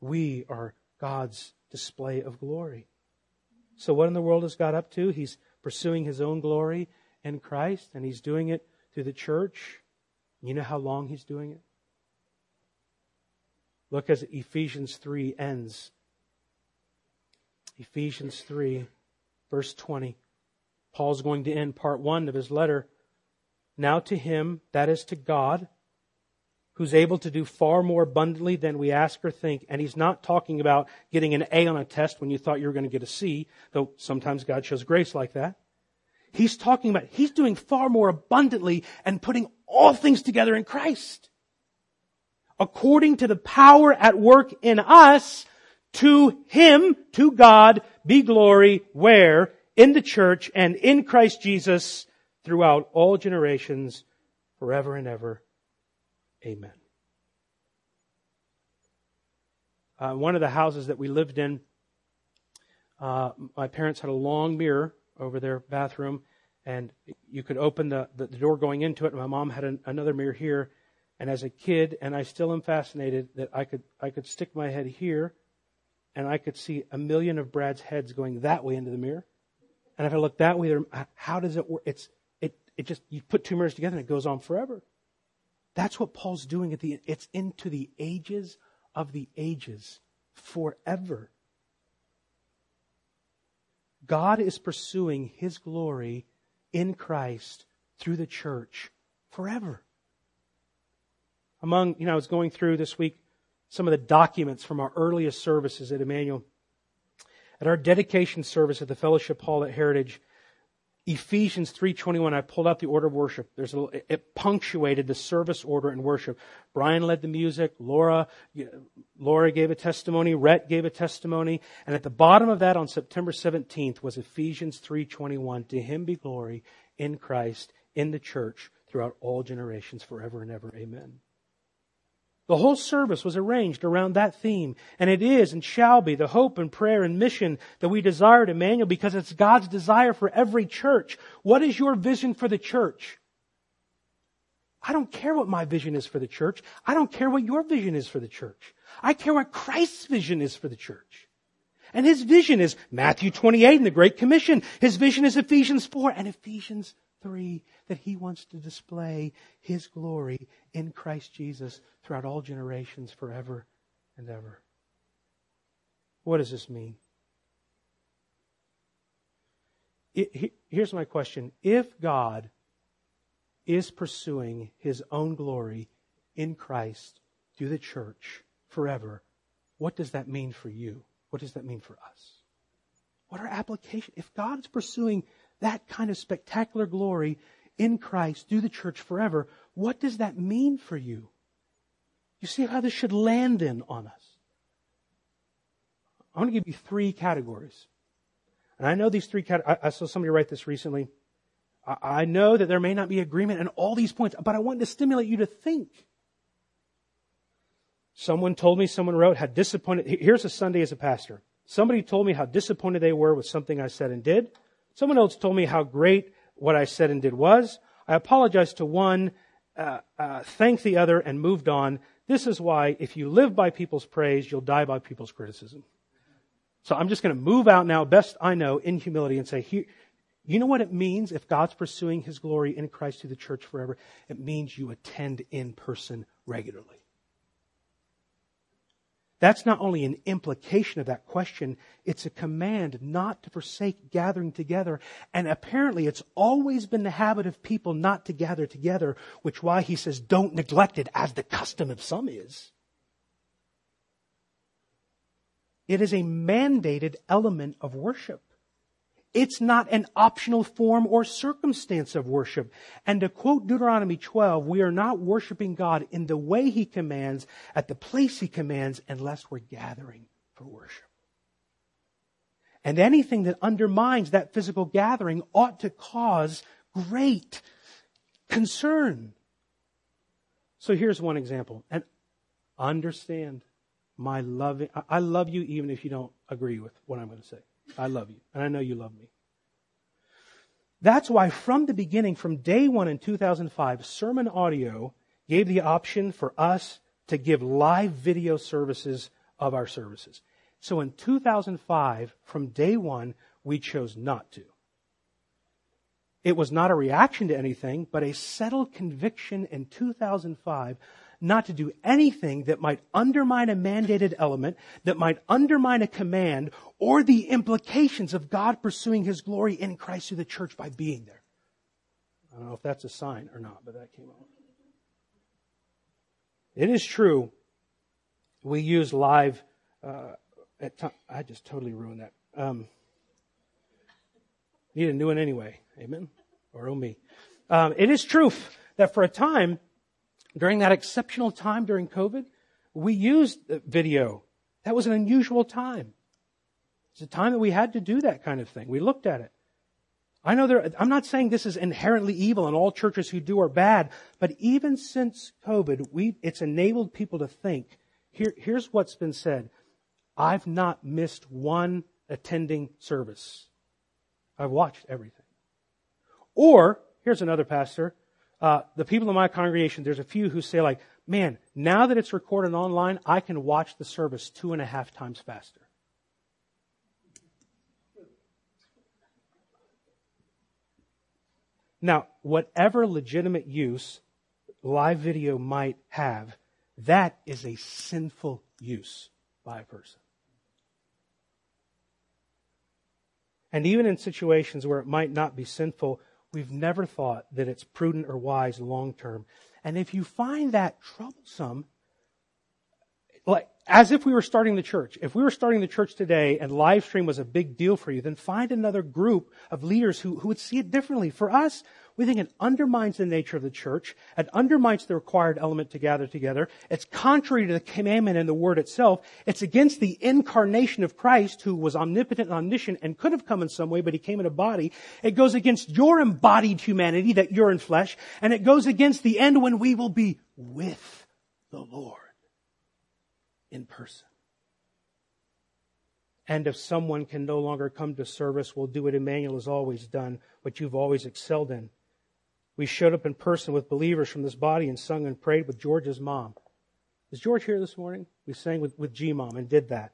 We are God's display of glory. So what in the world is God up to? He's pursuing his own glory in Christ and he's doing it through the church. You know how long he's doing it? Look as Ephesians 3 ends. Ephesians 3, verse 20. Paul's going to end part one of his letter. Now to him, that is to God, who's able to do far more abundantly than we ask or think. And he's not talking about getting an A on a test when you thought you were going to get a C, though sometimes God shows grace like that. He's talking about, he's doing far more abundantly and putting all things together in Christ. According to the power at work in us, to Him, to God, be glory, where? In the church and in Christ Jesus throughout all generations, forever and ever. Amen. Uh, one of the houses that we lived in, uh, my parents had a long mirror over their bathroom, and you could open the, the, the door going into it. My mom had an, another mirror here, and as a kid, and I still am fascinated that I could I could stick my head here, and I could see a million of Brad's heads going that way into the mirror, and if I look that way, how does it work? It's it it just you put two mirrors together and it goes on forever. That's what Paul's doing at the it's into the ages of the ages forever. God is pursuing his glory in Christ through the church forever. Among, you know, I was going through this week some of the documents from our earliest services at Emmanuel. At our dedication service at the Fellowship Hall at Heritage, Ephesians 3:21 I pulled out the order of worship. There's a little, it punctuated the service order and worship. Brian led the music, Laura Laura gave a testimony, Rhett gave a testimony, and at the bottom of that on September 17th was Ephesians 3:21 to him be glory in Christ in the church throughout all generations forever and ever. Amen. The whole service was arranged around that theme, and it is and shall be the hope and prayer and mission that we desire at Emmanuel because it's God's desire for every church. What is your vision for the church? I don't care what my vision is for the church. I don't care what your vision is for the church. I care what Christ's vision is for the church. And his vision is Matthew 28 and the Great Commission. His vision is Ephesians 4 and Ephesians three, that he wants to display his glory in Christ Jesus throughout all generations forever and ever. What does this mean? It, here's my question. If God is pursuing his own glory in Christ through the church forever, what does that mean for you? What does that mean for us? What are applications? If God is pursuing that kind of spectacular glory in Christ through the church forever, what does that mean for you? You see how this should land in on us. I want to give you three categories. And I know these three categories, I, I saw somebody write this recently. I, I know that there may not be agreement in all these points, but I want to stimulate you to think. Someone told me, someone wrote, how disappointed, here's a Sunday as a pastor. Somebody told me how disappointed they were with something I said and did. Someone else told me how great what I said and did was. I apologized to one, uh, uh, thanked the other, and moved on. This is why if you live by people's praise, you'll die by people's criticism. So I'm just going to move out now, best I know, in humility and say, here, you know what it means if God's pursuing His glory in Christ through the church forever? It means you attend in person regularly. That's not only an implication of that question, it's a command not to forsake gathering together. And apparently it's always been the habit of people not to gather together, which why he says don't neglect it as the custom of some is. It is a mandated element of worship. It's not an optional form or circumstance of worship. And to quote Deuteronomy 12, we are not worshiping God in the way He commands, at the place He commands, unless we're gathering for worship. And anything that undermines that physical gathering ought to cause great concern. So here's one example. And understand my loving, I love you even if you don't agree with what I'm going to say. I love you. And I know you love me. That's why from the beginning, from day one in 2005, SermonAudio gave the option for us to give live video services of our services. So in 2005, from day one, we chose not to. It was not a reaction to anything, but a settled conviction in 2005 not to do anything that might undermine a mandated element, that might undermine a command, or the implications of God pursuing His glory in Christ through the church by being there. I don't know if that's a sign or not, but that came out. It is true. We use live. Uh, at time. I just totally ruined that. Um, need a new one anyway. Amen. Or oh me. Um, it is true that for a time during that exceptional time during COVID, we used video. That was an unusual time. It's a time that we had to do that kind of thing. We looked at it. I know there, I'm not saying this is inherently evil and all churches who do are bad, but even since COVID, we, it's enabled people to think, here, here's what's been said. I've not missed one attending service. I've watched everything. Or, here's another pastor, uh, the people in my congregation, there's a few who say like, man, now that it's recorded online, I can watch the service two and a half times faster. Now, whatever legitimate use live video might have, that is a sinful use by a person. And even in situations where it might not be sinful, we've never thought that it's prudent or wise long term. And if you find that troublesome, like as if we were starting the church. If we were starting the church today and live stream was a big deal for you, then find another group of leaders who, who would see it differently. For us, we think it undermines the nature of the church. It undermines the required element to gather together. It's contrary to the commandment and the word itself. It's against the incarnation of Christ who was omnipotent and omniscient and could have come in some way, but he came in a body. It goes against your embodied humanity that you're in flesh. And it goes against the end when we will be with the Lord in person. And if someone can no longer come to service, we'll do what Emmanuel has always done, what you've always excelled in. We showed up in person with believers from this body and sung and prayed with George's mom. Is George here this morning? We sang with, with G Mom and did that.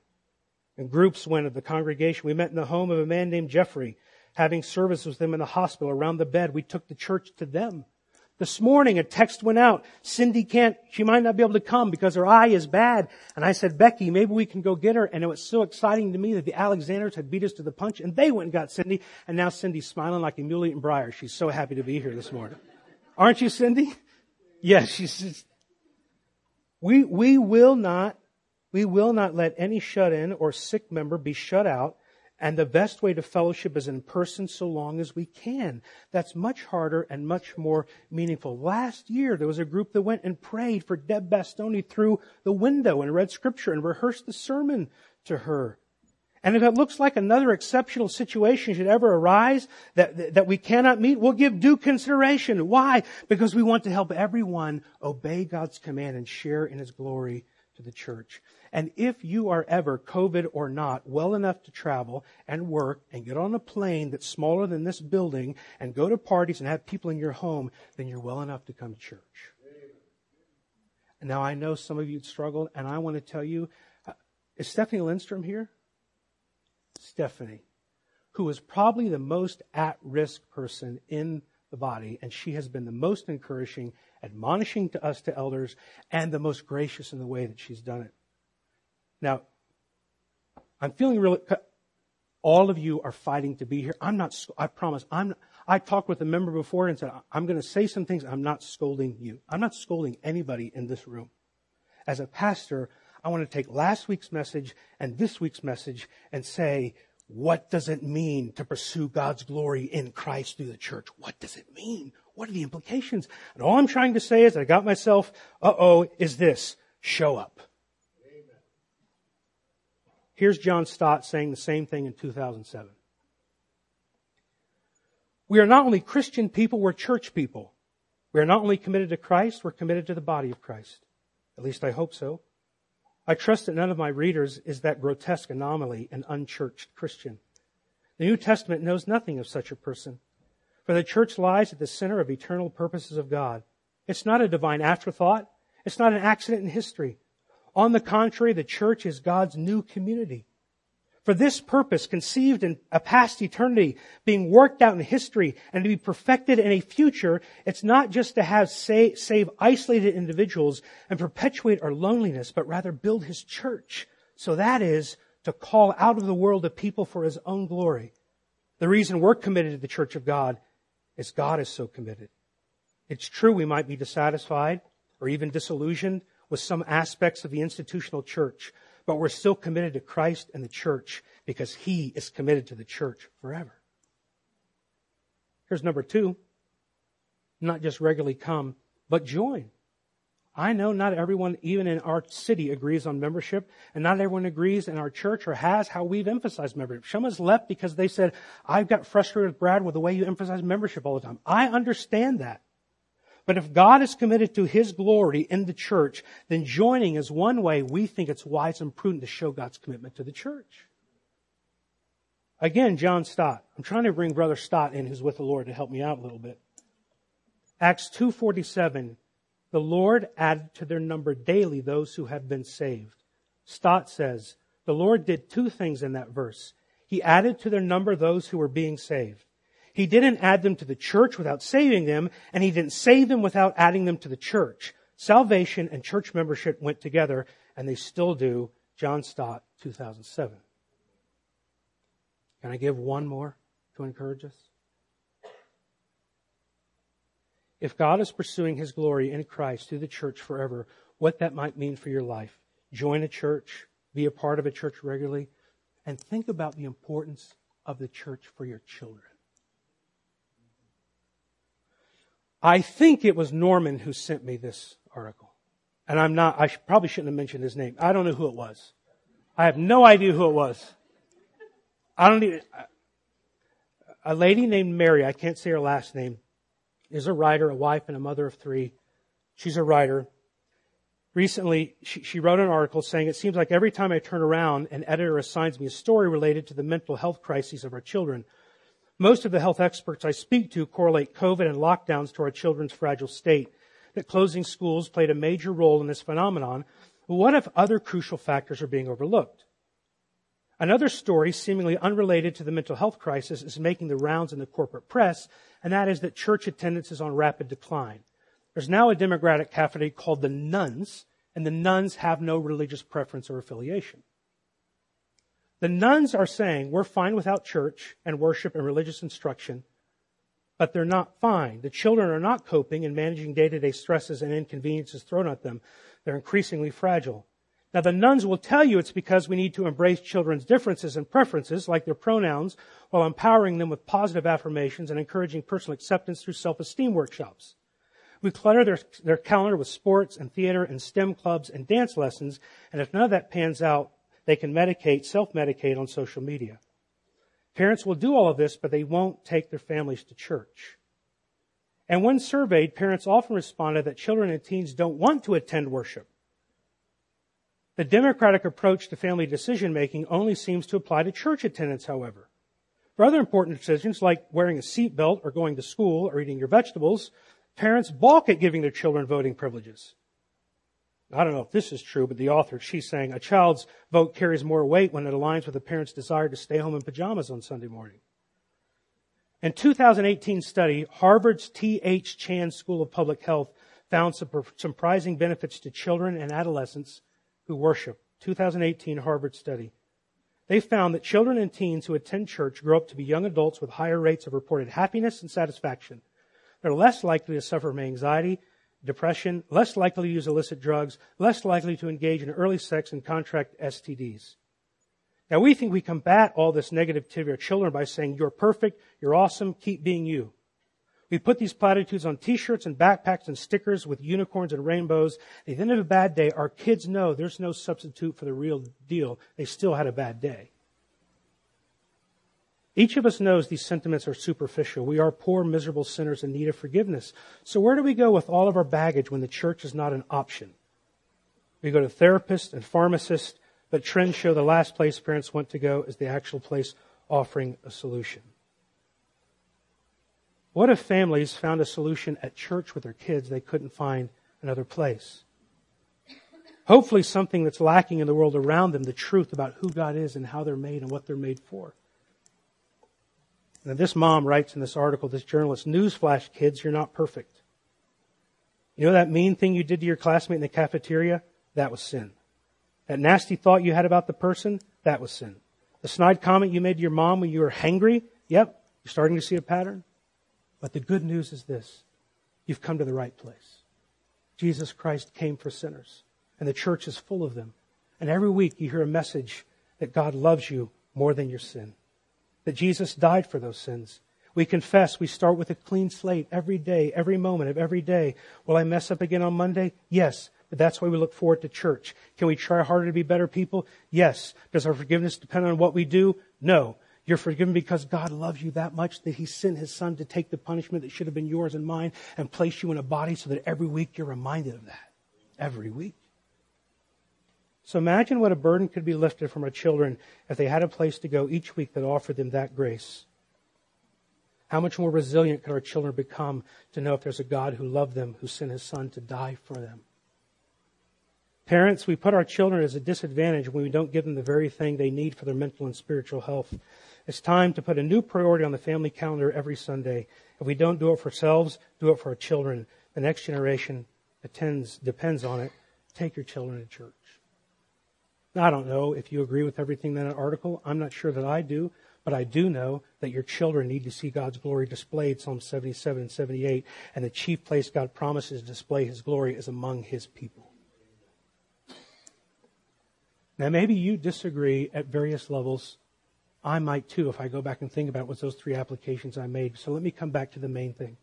And groups went of the congregation. We met in the home of a man named Jeffrey. having service with them in the hospital around the bed. We took the church to them. This morning a text went out. Cindy can't, she might not be able to come because her eye is bad. And I said, Becky, maybe we can go get her. And it was so exciting to me that the Alexanders had beat us to the punch and they went and got Cindy. And now Cindy's smiling like a mule eating briar. She's so happy to be here this morning. Aren't you, Cindy? Yes, she's just, we, we will not, we will not let any shut in or sick member be shut out and the best way to fellowship is in person so long as we can. That's much harder and much more meaningful. Last year, there was a group that went and prayed for Deb Bastoni through the window and read scripture and rehearsed the sermon to her. And if it looks like another exceptional situation should ever arise that, that we cannot meet, we'll give due consideration. Why? Because we want to help everyone obey God's command and share in His glory to the church. And if you are ever, COVID or not, well enough to travel and work and get on a plane that's smaller than this building and go to parties and have people in your home, then you're well enough to come to church. Now I know some of you struggled, and I want to tell you, uh, is Stephanie Lindstrom here? Stephanie, who is probably the most at risk person in the body, and she has been the most encouraging, admonishing to us, to elders, and the most gracious in the way that she's done it. Now, I'm feeling really, all of you are fighting to be here. I'm not, I promise, I'm, I talked with a member before and said, I'm going to say some things. I'm not scolding you. I'm not scolding anybody in this room. As a pastor, I want to take last week's message and this week's message and say, what does it mean to pursue God's glory in Christ through the church? What does it mean? What are the implications? And all I'm trying to say is I got myself, uh oh, is this, show up. Here's John Stott saying the same thing in 2007. We are not only Christian people, we're church people. We are not only committed to Christ, we're committed to the body of Christ. At least I hope so. I trust that none of my readers is that grotesque anomaly, an unchurched Christian. The New Testament knows nothing of such a person. For the church lies at the center of eternal purposes of God. It's not a divine afterthought. It's not an accident in history. On the contrary, the church is God's new community. For this purpose, conceived in a past eternity, being worked out in history, and to be perfected in a future, it's not just to have say, save isolated individuals and perpetuate our loneliness, but rather build His church. So that is to call out of the world a people for His own glory. The reason we're committed to the church of God is God is so committed. It's true we might be dissatisfied or even disillusioned with some aspects of the institutional church, but we're still committed to Christ and the church because He is committed to the church forever. Here's number two. Not just regularly come, but join. I know not everyone, even in our city, agrees on membership, and not everyone agrees in our church or has how we've emphasized membership. Some has left because they said, I've got frustrated with Brad with the way you emphasize membership all the time. I understand that. But if God is committed to His glory in the church, then joining is one way we think it's wise and prudent to show God's commitment to the church. Again, John Stott. I'm trying to bring Brother Stott in who's with the Lord to help me out a little bit. Acts 2.47, the Lord added to their number daily those who have been saved. Stott says, the Lord did two things in that verse. He added to their number those who were being saved. He didn't add them to the church without saving them, and he didn't save them without adding them to the church. Salvation and church membership went together, and they still do. John Stott, 2007. Can I give one more to encourage us? If God is pursuing his glory in Christ through the church forever, what that might mean for your life. Join a church, be a part of a church regularly, and think about the importance of the church for your children. I think it was Norman who sent me this article. And I'm not, I probably shouldn't have mentioned his name. I don't know who it was. I have no idea who it was. I don't even, a lady named Mary, I can't say her last name, is a writer, a wife and a mother of three. She's a writer. Recently, she, she wrote an article saying, it seems like every time I turn around, an editor assigns me a story related to the mental health crises of our children. Most of the health experts I speak to correlate COVID and lockdowns to our children's fragile state, that closing schools played a major role in this phenomenon. But what if other crucial factors are being overlooked? Another story, seemingly unrelated to the mental health crisis, is making the rounds in the corporate press, and that is that church attendance is on rapid decline. There's now a democratic category called the Nones, and the nones have no religious preference or affiliation. The nones are saying we're fine without church and worship and religious instruction, but they're not fine. The children are not coping and managing day to day stresses and inconveniences thrown at them. They're increasingly fragile. Now the nones will tell you it's because we need to embrace children's differences and preferences, like their pronouns, while empowering them with positive affirmations and encouraging personal acceptance through self-esteem workshops. We clutter their, their calendar with sports and theater and STEM clubs and dance lessons, and if none of that pans out, they can medicate, self-medicate on social media. Parents will do all of this, but they won't take their families to church. And when surveyed, parents often responded that children and teens don't want to attend worship. The democratic approach to family decision making only seems to apply to church attendance, however. For other important decisions like wearing a seatbelt or going to school or eating your vegetables, parents balk at giving their children voting privileges. I don't know if this is true, but the author, she's saying a child's vote carries more weight when it aligns with a parent's desire to stay home in pajamas on Sunday morning. In 2018 study, Harvard's T.H. Chan School of Public Health found some surprising benefits to children and adolescents who worship. 2018 Harvard study. They found that children and teens who attend church grow up to be young adults with higher rates of reported happiness and satisfaction. They're less likely to suffer from anxiety, depression, less likely to use illicit drugs, less likely to engage in early sex and contract STDs. Now we think we combat all this negativity of our children by saying, you're perfect, you're awesome, keep being you. We put these platitudes on t-shirts and backpacks and stickers with unicorns and rainbows. At the end of a bad day, our kids know there's no substitute for the real deal. They still had a bad day. Each of us knows these sentiments are superficial. We are poor, miserable sinners in need of forgiveness. So where do we go with all of our baggage when the church is not an option? We go to therapists and pharmacists, but trends show the last place parents want to go is the actual place offering a solution. What if families found a solution at church with their kids they couldn't find another place? Hopefully something that's lacking in the world around them, the truth about who God is and how they're made and what they're made for. Now, this mom writes in this article, this journalist, newsflash kids, you're not perfect. You know that mean thing you did to your classmate in the cafeteria? That was sin. That nasty thought you had about the person? That was sin. The snide comment you made to your mom when you were hangry? Yep, you're starting to see a pattern. But the good news is this. You've come to the right place. Jesus Christ came for sinners, and the church is full of them. And every week you hear a message that God loves you more than your sin that Jesus died for those sins. We confess, we start with a clean slate every day, every moment of every day. Will I mess up again on Monday? Yes. But that's why we look forward to church. Can we try harder to be better people? Yes. Does our forgiveness depend on what we do? No. You're forgiven because God loves you that much that He sent His Son to take the punishment that should have been yours and mine and place you in a body so that every week you're reminded of that. Every week. So imagine what a burden could be lifted from our children if they had a place to go each week that offered them that grace. How much more resilient could our children become to know if there's a God who loved them, who sent his son to die for them? Parents, we put our children at a disadvantage when we don't give them the very thing they need for their mental and spiritual health. It's time to put a new priority on the family calendar every Sunday. If we don't do it for ourselves, do it for our children. The next generation attends, depends on it. Take your children to church. I don't know if you agree with everything in that article. I'm not sure that I do, but I do know that your children need to see God's glory displayed, Psalm 77 and 78, and the chief place God promises to display His glory is among His people. Now, maybe you disagree at various levels. I might too if I go back and think about what those three applications I made. So let me come back to the main thing.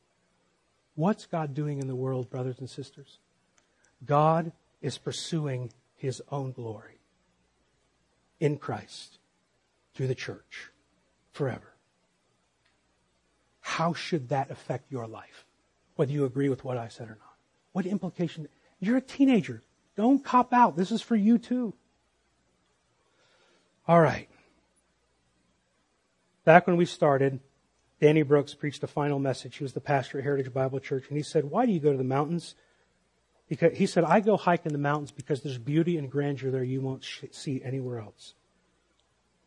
What's God doing in the world, brothers and sisters? God is pursuing His own glory in Christ through the church forever. How should that affect your life? Whether you agree with what I said or not. What implication? You're a teenager. Don't cop out. This is for you too. All right. Back when we started, Danny Brooks preached a final message. He was the pastor at Heritage Bible Church, and he said, Why do you go to the mountains? Because he said, I go hike in the mountains because there's beauty and grandeur there you won't sh- see anywhere else.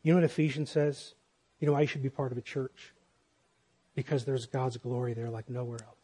You know what Ephesians says? You know, I should be part of a church because there's God's glory there like nowhere else.